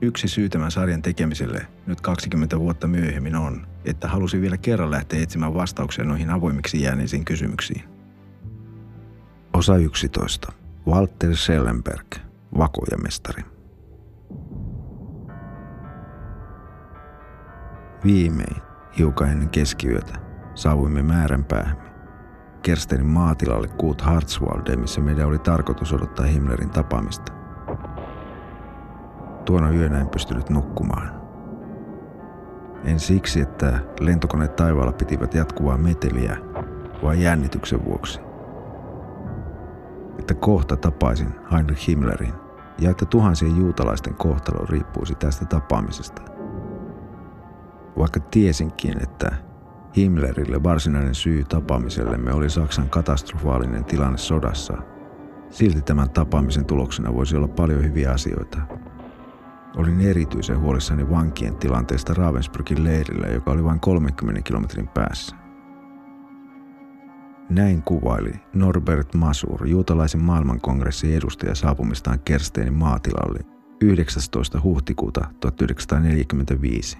Yksi syy tämän sarjan tekemiselle nyt 20 vuotta myöhemmin on, että halusin vielä kerran lähteä etsimään vastauksia noihin avoimiksi jääneisiin kysymyksiin. Osa 11. Walter Schellenberg, vakojamestari. Viimein, hiukan ennen keskiyötä, saavuimme määränpäähämme. Kerstenin maatilalle Kuut Hartswaldeen, missä meidän oli tarkoitus odottaa Himmlerin tapaamista. Tuona yönä en pystynyt nukkumaan. En siksi, että lentokoneet taivaalla pitivät jatkuvaa meteliä, vaan jännityksen vuoksi. Että kohta tapaisin Heinrich Himmlerin ja että tuhansien juutalaisten kohtalo riippuisi tästä tapaamisesta. Vaikka tiesinkin, että Himmlerille varsinainen syy tapaamisellemme oli Saksan katastrofaalinen tilanne sodassa, silti tämän tapaamisen tuloksena voisi olla paljon hyviä asioita – Olin erityisen huolissani vankien tilanteesta Ravensbrückin leirillä, joka oli vain 30 kilometrin päässä. Näin kuvaili Norbert Masur, juutalaisen maailmankongressin edustaja saapumistaan Kersteinin maatilalle 19. huhtikuuta 1945.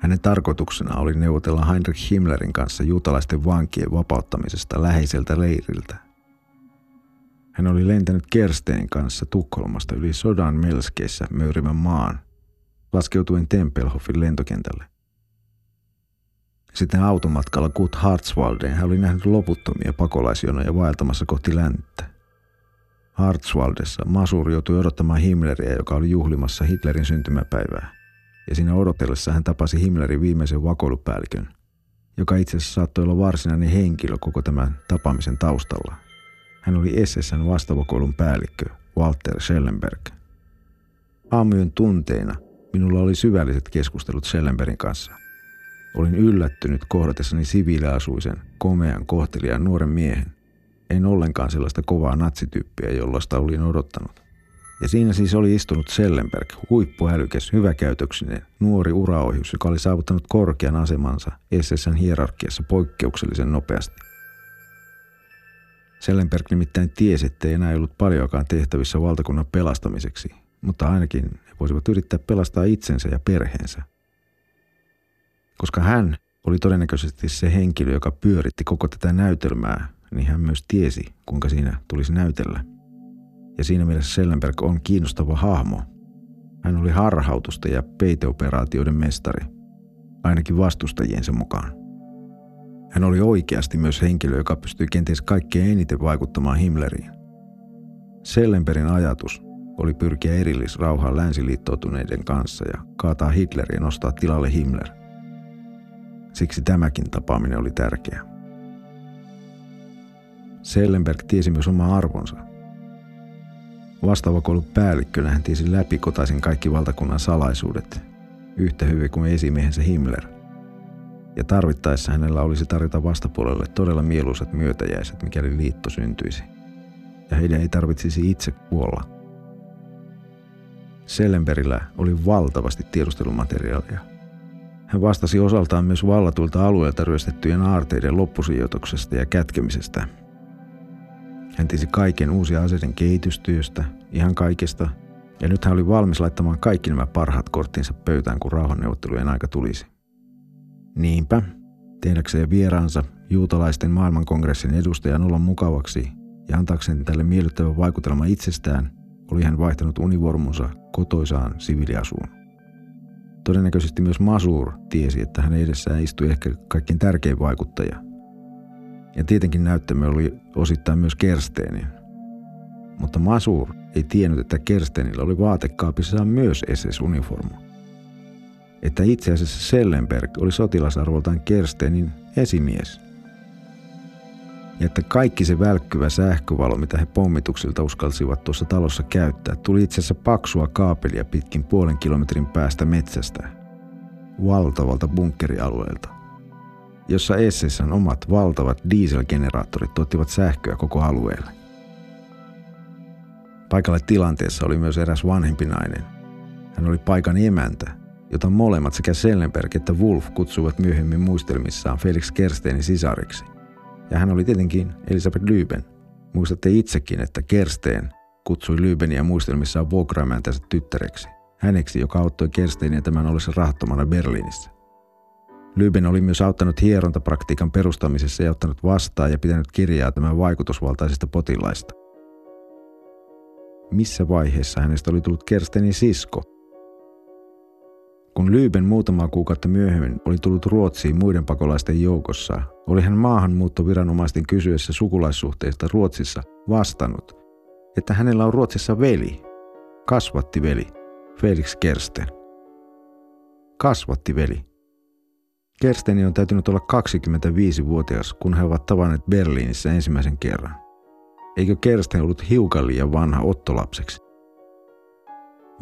Hänen tarkoituksena oli neuvotella Heinrich Himmlerin kanssa juutalaisten vankien vapauttamisesta läheiseltä leiriltä. Hän oli lentänyt Kersteen kanssa Tukholmasta yli sodan melskeissä möyrimän maan, laskeutuen Tempelhoffin lentokentälle. Sitten automatkalla Kut Hartswaldeen hän oli nähnyt loputtomia pakolaisjonoja vaeltamassa kohti länttä. Hartswaldessa Masur joutui odottamaan Himmleria, joka oli juhlimassa Hitlerin syntymäpäivää. Ja siinä odotellessa hän tapasi Himmlerin viimeisen vakoilupäällikön, joka itse asiassa saattoi olla varsinainen henkilö koko tämän tapaamisen taustalla. Hän oli SSN vastavakoulun päällikkö Walter Schellenberg. Aamuyön tunteina minulla oli syvälliset keskustelut Schellenbergin kanssa. Olin yllättynyt kohdatessani siviiliasuisen, komean kohtelijan nuoren miehen. En ollenkaan sellaista kovaa natsityyppiä, jollaista olin odottanut. Ja siinä siis oli istunut Sellenberg, huippuälykäs, hyväkäytöksinen, nuori uraohjus, joka oli saavuttanut korkean asemansa SSN hierarkiassa poikkeuksellisen nopeasti. Sellenberg nimittäin tiesi, ettei enää ollut paljoakaan tehtävissä valtakunnan pelastamiseksi, mutta ainakin he voisivat yrittää pelastaa itsensä ja perheensä. Koska hän oli todennäköisesti se henkilö, joka pyöritti koko tätä näytelmää, niin hän myös tiesi, kuinka siinä tulisi näytellä. Ja siinä mielessä Sellenberg on kiinnostava hahmo. Hän oli harhautusta ja peiteoperaatioiden mestari, ainakin vastustajiensa mukaan. Hän oli oikeasti myös henkilö, joka pystyi kenties kaikkein eniten vaikuttamaan Himmleriin. Sellenbergin ajatus oli pyrkiä erillisrauhaan länsiliittoutuneiden kanssa ja kaataa Hitler ja nostaa tilalle Himmler. Siksi tämäkin tapaaminen oli tärkeä. Sellenberg tiesi myös oma arvonsa. Vastaavakoulun päällikkönä hän tiesi läpikotaisin kaikki valtakunnan salaisuudet, yhtä hyvin kuin esimiehensä Himmler – ja tarvittaessa hänellä olisi tarjota vastapuolelle todella mieluisat myötäjäiset, mikäli liitto syntyisi. Ja heidän ei tarvitsisi itse kuolla. Sellenbergillä oli valtavasti tiedustelumateriaalia. Hän vastasi osaltaan myös vallatuilta alueilta ryöstettyjen aarteiden loppusijoituksesta ja kätkemisestä. Hän tiesi kaiken uusia aseiden kehitystyöstä, ihan kaikesta, ja nyt hän oli valmis laittamaan kaikki nämä parhaat korttinsa pöytään, kun rauhanneuvottelujen aika tulisi. Niinpä, tehdäkseen vieraansa juutalaisten maailmankongressin edustajan olla mukavaksi ja antaakseen tälle miellyttävän vaikutelman itsestään, oli hän vaihtanut univormunsa kotoisaan siviiliasuun. Todennäköisesti myös Masur tiesi, että hän edessään istui ehkä kaikkein tärkein vaikuttaja. Ja tietenkin näyttämö oli osittain myös Kersteenin. Mutta Masur ei tiennyt, että Kerstenillä oli vaatekaapissaan myös SS-uniformu että itse asiassa Sellenberg oli sotilasarvoltaan Kerstenin esimies. Ja että kaikki se välkkyvä sähkövalo, mitä he pommituksilta uskalsivat tuossa talossa käyttää, tuli itse asiassa paksua kaapelia pitkin puolen kilometrin päästä metsästä. valtavalta bunkkerialueelta, jossa SSN omat valtavat dieselgeneraattorit tuottivat sähköä koko alueelle. Paikalle tilanteessa oli myös eräs vanhempi nainen. Hän oli paikan emäntä, jota molemmat sekä Sellenberg että Wolf kutsuivat myöhemmin muistelmissaan Felix Kersteinin sisariksi. Ja hän oli tietenkin Elisabeth Lyben. Muistatte itsekin, että Kersteen kutsui Lybenia muistelmissaan vuokraimäntänsä tyttäreksi. Häneksi, joka auttoi Kersteiniä tämän ollessa rahattomana Berliinissä. Lyben oli myös auttanut hierontapraktiikan perustamisessa ja ottanut vastaan ja pitänyt kirjaa tämän vaikutusvaltaisista potilaista. Missä vaiheessa hänestä oli tullut Kerstenin sisko – kun Lyben muutamaa kuukautta myöhemmin oli tullut Ruotsiin muiden pakolaisten joukossa, oli hän maahanmuuttoviranomaisten kysyessä sukulaissuhteista Ruotsissa vastannut, että hänellä on Ruotsissa veli, kasvatti veli, Felix Kersten. Kasvatti veli. Kersteni on täytynyt olla 25-vuotias, kun he ovat tavanneet Berliinissä ensimmäisen kerran. Eikö Kersten ollut hiukan liian vanha ottolapseksi?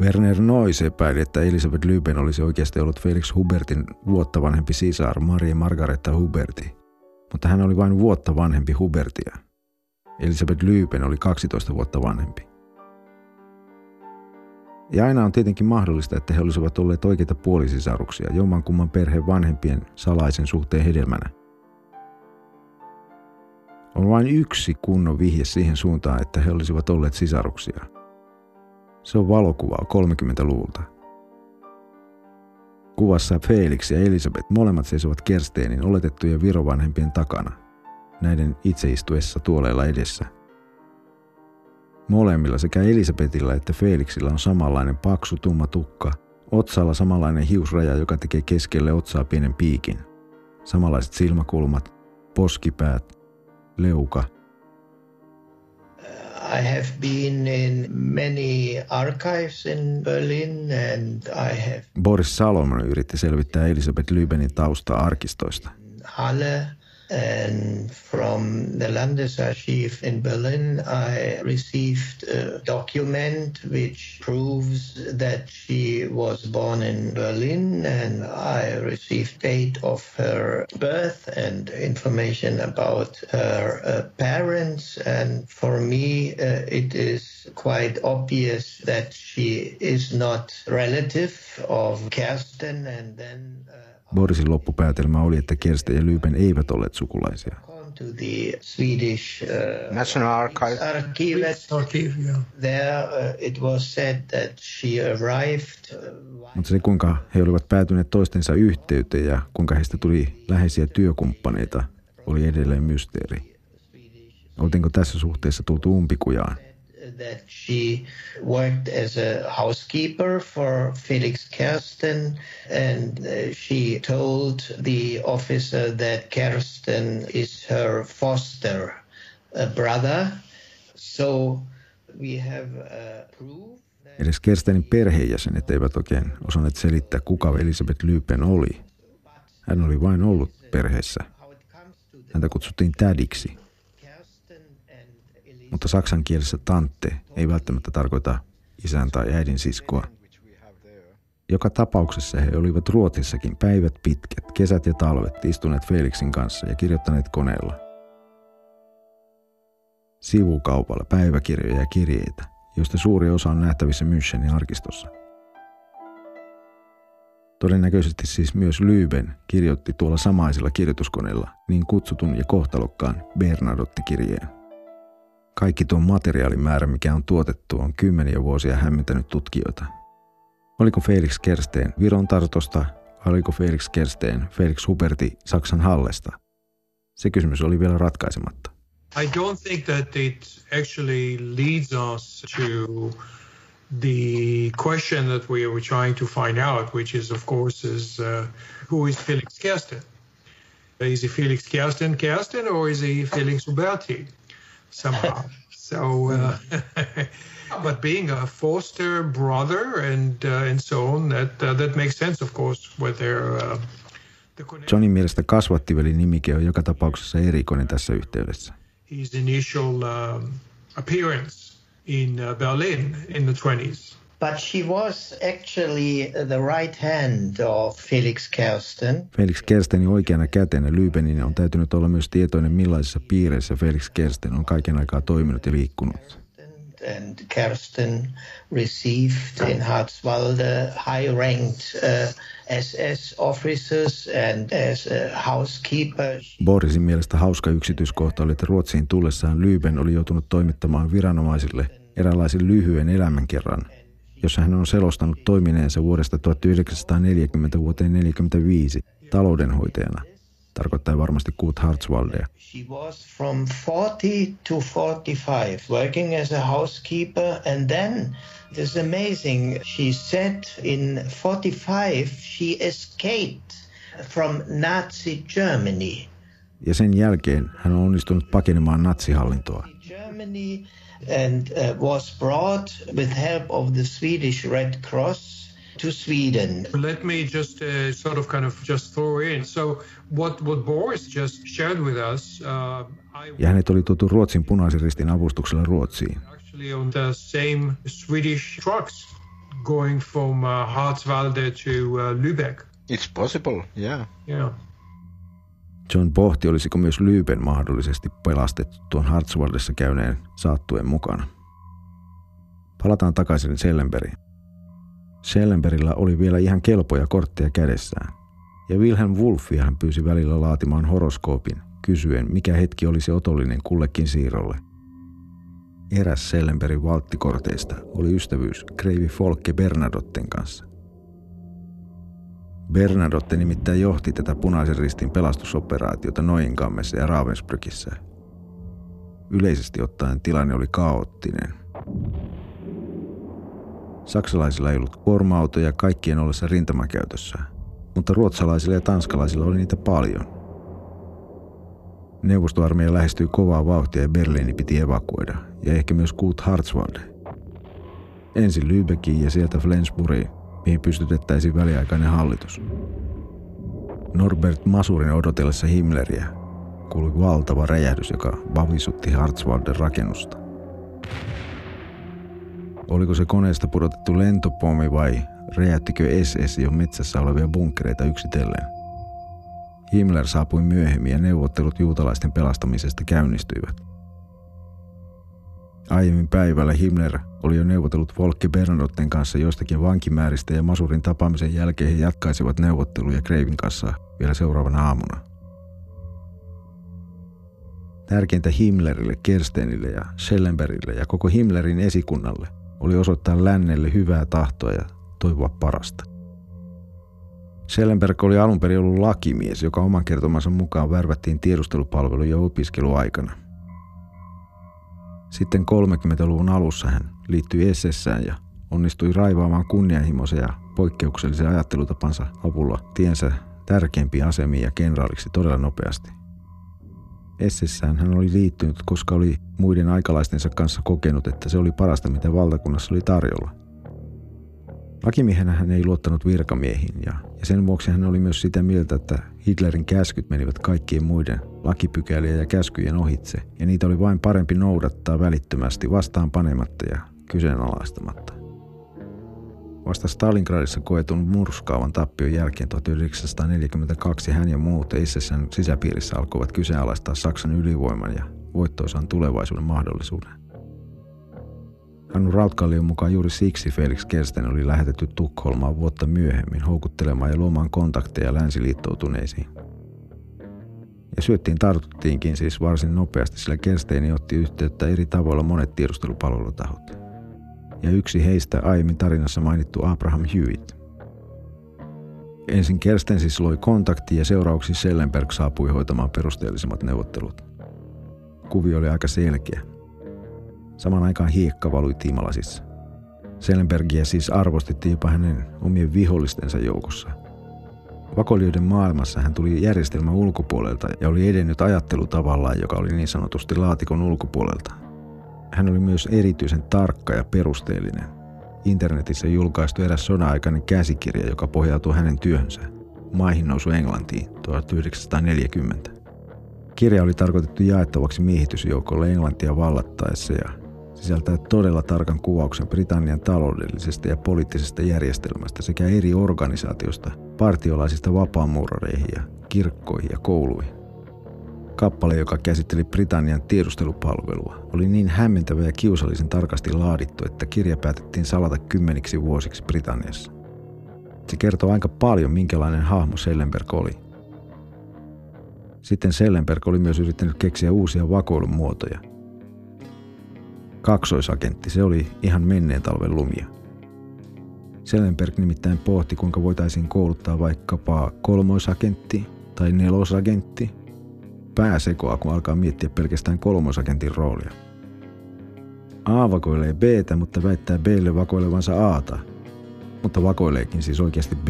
Werner Nois epäili, että Elisabeth Lyben olisi oikeasti ollut Felix Hubertin vuotta vanhempi sisar Marie Margareta Huberti, mutta hän oli vain vuotta vanhempi Hubertia. Elisabeth Lyben oli 12 vuotta vanhempi. Ja aina on tietenkin mahdollista, että he olisivat olleet oikeita puolisisaruksia jommankumman perheen vanhempien salaisen suhteen hedelmänä. On vain yksi kunnon vihje siihen suuntaan, että he olisivat olleet sisaruksia – se on valokuvaa 30-luvulta. Kuvassa Felix ja Elisabeth molemmat seisovat Kersteenin oletettujen virovanhempien takana, näiden itse istuessa tuoleilla edessä. Molemmilla sekä Elisabetilla että Felixillä on samanlainen paksu tumma tukka, otsalla samanlainen hiusraja, joka tekee keskelle otsaa pienen piikin. Samanlaiset silmäkulmat, poskipäät, leuka I have been in many archives in Berlin and I have... Boris Salomon yritti selvittää Elisabeth Lübenin taustaa arkistoista. Halle And from the Landesarchiv in Berlin, I received a document which proves that she was born in Berlin, and I received date of her birth and information about her uh, parents. And for me, uh, it is quite obvious that she is not relative of Kersten, and then. Uh, Borisin loppupäätelmä oli, että Kerste ja Lyben eivät olleet sukulaisia. To the Swedish uh, National Archive. Archive. Archive yeah. There uh, it was said that she arrived. Uh, Mutta se, kuinka he olivat päätyneet toistensa yhteyteen ja kuinka heistä tuli läheisiä työkumppaneita, oli edelleen mysteeri. Oltiinko tässä suhteessa tultu umpikujaan? That she worked as a housekeeper for Felix Kersten, and uh, she told the officer that Kersten is her foster uh, brother. So we have uh, proof. Edes Kerstenin perheenjäsenet eivät oikein osanneet selittää, kuka Elisabeth Lypen oli. Hän oli vain ollut perheessä. Häntä kutsuttiin tädiksi mutta saksan kielessä tante ei välttämättä tarkoita isän tai äidin siskoa. Joka tapauksessa he olivat Ruotsissakin päivät pitkät, kesät ja talvet istuneet Felixin kanssa ja kirjoittaneet koneella. Sivukaupalla päiväkirjoja ja kirjeitä, joista suuri osa on nähtävissä Münchenin arkistossa. Todennäköisesti siis myös Lyben kirjoitti tuolla samaisella kirjoituskoneella niin kutsutun ja kohtalokkaan Bernadotte-kirjeen. Kaikki tuo materiaalimäärä, mikä on tuotettu, on kymmeniä vuosia hämmentänyt tutkijoita. Oliko Felix Kersteen Viron Tartosta oliko Felix Kersteen Felix Huberti Saksan Hallesta? Se kysymys oli vielä ratkaisematta. I don't think that it actually leads us to the question that we were trying to find out, which is, of course, is uh, who is Felix Kersten? Is he Felix Kersten Kersten or is he Felix Huberti? Somehow. so, uh, but being a foster brother and uh, and so on, that uh, that makes sense, of course, with their. Uh, Johnin mielestä kasvattiveli nimike on joka tapauksessa erikoinen tässä yhteydessä. His initial um, appearance in uh, Berlin in the 20s But she was actually the right hand of Felix Kersten. Felix Kerstenin oikeana kätenä Lübenin on täytynyt olla myös tietoinen millaisissa piireissä Felix Kersten on kaiken aikaa toiminut ja liikkunut. And Kersten received in Hartswalde high-ranked uh, SS officers and as a housekeeper. Borisin mielestä hauska yksityiskohta oli, että Ruotsiin tullessaan Lyyben oli joutunut toimittamaan viranomaisille eräänlaisen lyhyen elämänkerran, jossa hän on selostanut toimineensa vuodesta 1940 vuoteen 1945 taloudenhoitajana, tarkoittaa varmasti Kurt Hartswaldea. She was from 40 to 45 working as a housekeeper and then it's amazing. She said in 45 she escaped from Nazi Germany. Ja sen jälkeen hän on onnistunut pakenemaan natsihallintoa. Germany and uh, was brought with help of the Swedish Red Cross to Sweden. Let me just uh, sort of kind of just throw in. So what what Boris just shared with us, uh, I Ja hänet oli tuotu Ruotsin punaisen ristin avustuksella Ruotsiin. actually on the same Swedish trucks going from uh, Hartswalde to uh, Lübeck. It's possible, yeah. Yeah. John pohti, olisiko myös Lyyben mahdollisesti pelastettu tuon Hartswaldessa käyneen saattueen mukana. Palataan takaisin Sellenbergiin. Sellenbergillä oli vielä ihan kelpoja kortteja kädessään. Ja Wilhelm Wolfia hän pyysi välillä laatimaan horoskoopin, kysyen mikä hetki olisi otollinen kullekin siirrolle. Eräs Sellenbergin valttikorteista oli ystävyys Kreivi Folke Bernadotten kanssa. Bernadotte nimittäin johti tätä punaisen ristin pelastusoperaatiota Noinkammessa ja Ravensbrückissä. Yleisesti ottaen tilanne oli kaoottinen. Saksalaisilla ei ollut kuorma-autoja kaikkien ollessa rintamakäytössä, mutta ruotsalaisilla ja tanskalaisilla oli niitä paljon. Neuvostoarmeija lähestyi kovaa vauhtia ja Berliini piti evakuoida, ja ehkä myös Kurt Hartswald. Ensin Lübeckiin ja sieltä Flensburgiin, mihin pystytettäisiin väliaikainen hallitus. Norbert Masurin odotellessa Himmleriä kuului valtava räjähdys, joka vavisutti Hartswalden rakennusta. Oliko se koneesta pudotettu lentopommi vai räjäyttikö SS jo metsässä olevia bunkkereita yksitellen? Himmler saapui myöhemmin ja neuvottelut juutalaisten pelastamisesta käynnistyivät. Aiemmin päivällä Himmler oli jo neuvotellut Volke Bernadotten kanssa joistakin vankimääristä ja Masurin tapaamisen jälkeen he jatkaisivat neuvotteluja Kreivin kanssa vielä seuraavana aamuna. Tärkeintä Himmlerille, Kerstenille ja Schellenbergille ja koko Himmlerin esikunnalle oli osoittaa lännelle hyvää tahtoa ja toivoa parasta. Schellenberg oli alun perin ollut lakimies, joka oman kertomansa mukaan värvättiin tiedustelupalvelu jo opiskeluaikana. Sitten 30-luvun alussa hän liittyi SSään ja onnistui raivaamaan kunnianhimoisen ja poikkeuksellisen ajattelutapansa avulla tiensä tärkeimpiin asemiin ja kenraaliksi todella nopeasti. SSään hän oli liittynyt, koska oli muiden aikalaistensa kanssa kokenut, että se oli parasta, mitä valtakunnassa oli tarjolla. Lakimiehenä hän ei luottanut virkamiehiin ja, ja sen vuoksi hän oli myös sitä mieltä, että Hitlerin käskyt menivät kaikkien muiden lakipykälien ja käskyjen ohitse, ja niitä oli vain parempi noudattaa välittömästi vastaan panematta ja kyseenalaistamatta. Vasta Stalingradissa koetun murskaavan tappion jälkeen 1942 hän ja muut SSN sisäpiirissä alkoivat kyseenalaistaa Saksan ylivoiman ja voittoisan tulevaisuuden mahdollisuuden. Hannu Rautkallion mukaan juuri siksi Felix Kersten oli lähetetty Tukholmaan vuotta myöhemmin houkuttelemaan ja luomaan kontakteja länsiliittoutuneisiin. Ja syöttiin tartuttiinkin siis varsin nopeasti, sillä Kersteini otti yhteyttä eri tavoilla monet tiedustelupalvelutahot. Ja yksi heistä aiemmin tarinassa mainittu Abraham Hewitt. Ensin Kersten siis loi kontakti ja seuraavaksi Sellenberg saapui hoitamaan perusteellisemmat neuvottelut. Kuvio oli aika selkeä. Samaan aikaan hiekka valui tiimalasissa. Sellenbergia siis arvostettiin jopa hänen omien vihollistensa joukossa. Vakolioiden maailmassa hän tuli järjestelmän ulkopuolelta ja oli edennyt ajattelutavallaan, joka oli niin sanotusti laatikon ulkopuolelta. Hän oli myös erityisen tarkka ja perusteellinen. Internetissä julkaistu eräs sodan-aikainen käsikirja, joka pohjautuu hänen työhönsä. Maihin nousu Englantiin 1940. Kirja oli tarkoitettu jaettavaksi miehitysjoukolle Englantia vallattaessa ja sisältää todella tarkan kuvauksen Britannian taloudellisesta ja poliittisesta järjestelmästä sekä eri organisaatiosta, partiolaisista vapaamuurareihin ja kirkkoihin ja kouluihin. Kappale, joka käsitteli Britannian tiedustelupalvelua, oli niin hämmentävä ja kiusallisen tarkasti laadittu, että kirja päätettiin salata kymmeniksi vuosiksi Britanniassa. Se kertoo aika paljon, minkälainen hahmo Sellenberg oli. Sitten Sellenberg oli myös yrittänyt keksiä uusia vakoilun muotoja. Kaksoisagentti, se oli ihan menneen talven lumia. Sellenberg nimittäin pohti, kuinka voitaisiin kouluttaa vaikkapa kolmoisagentti tai nelosagentti – pääsekoa, kun alkaa miettiä pelkästään kolmosagentin roolia. A vakoilee b mutta väittää Blle vakoilevansa Ata, mutta vakoileekin siis oikeasti b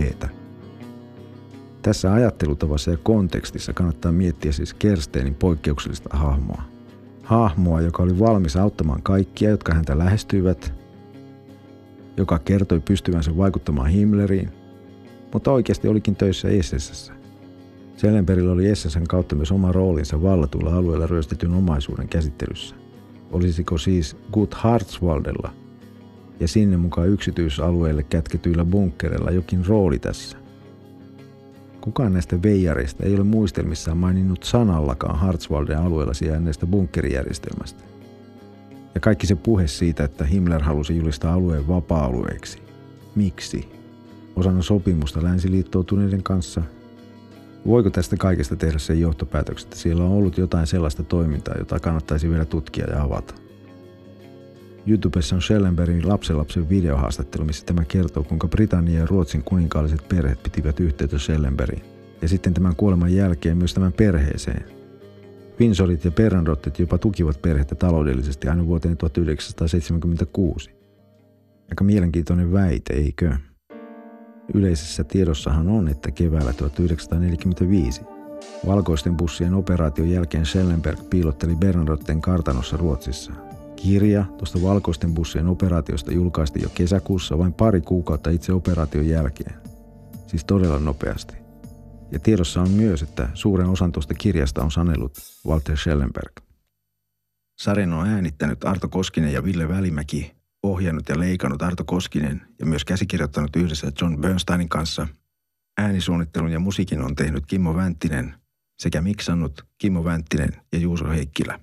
Tässä ajattelutavassa ja kontekstissa kannattaa miettiä siis Kersteinin poikkeuksellista hahmoa. Hahmoa, joka oli valmis auttamaan kaikkia, jotka häntä lähestyivät, joka kertoi pystyvänsä vaikuttamaan Himmleriin, mutta oikeasti olikin töissä SSssä. Sellenbergillä oli SSN kautta myös oma roolinsa vallatulla alueella ryöstetyn omaisuuden käsittelyssä. Olisiko siis Good Hartswaldella ja sinne mukaan yksityisalueelle kätketyillä bunkkereilla jokin rooli tässä? Kukaan näistä veijareista ei ole muistelmissaan maininnut sanallakaan Hartswalden alueella sijaineesta bunkkerijärjestelmästä. Ja kaikki se puhe siitä, että Himmler halusi julistaa alueen vapaa-alueeksi. Miksi? Osana sopimusta länsiliittoutuneiden kanssa Voiko tästä kaikesta tehdä sen johtopäätöksen, että siellä on ollut jotain sellaista toimintaa, jota kannattaisi vielä tutkia ja avata? YouTubessa on Schellenbergin lapsenlapsen videohaastattelu, missä tämä kertoo, kuinka Britannia ja Ruotsin kuninkaalliset perheet pitivät yhteyttä Schellenbergiin. Ja sitten tämän kuoleman jälkeen myös tämän perheeseen. Windsorit ja Berrandottet jopa tukivat perhettä taloudellisesti aina vuoteen 1976. Aika mielenkiintoinen väite, eikö? Yleisessä tiedossahan on, että keväällä 1945 valkoisten bussien operaation jälkeen Schellenberg piilotteli Bernadotten kartanossa Ruotsissa. Kirja tuosta valkoisten bussien operaatiosta julkaistiin jo kesäkuussa vain pari kuukautta itse operaation jälkeen. Siis todella nopeasti. Ja tiedossa on myös, että suuren osan tuosta kirjasta on sanellut Walter Schellenberg. Sarjan on äänittänyt Arto Koskinen ja Ville Välimäki ohjannut ja leikannut Arto Koskinen ja myös käsikirjoittanut yhdessä John Bernsteinin kanssa. Äänisuunnittelun ja musiikin on tehnyt Kimmo Vänttinen sekä miksannut Kimmo Vänttinen ja Juuso Heikkilä.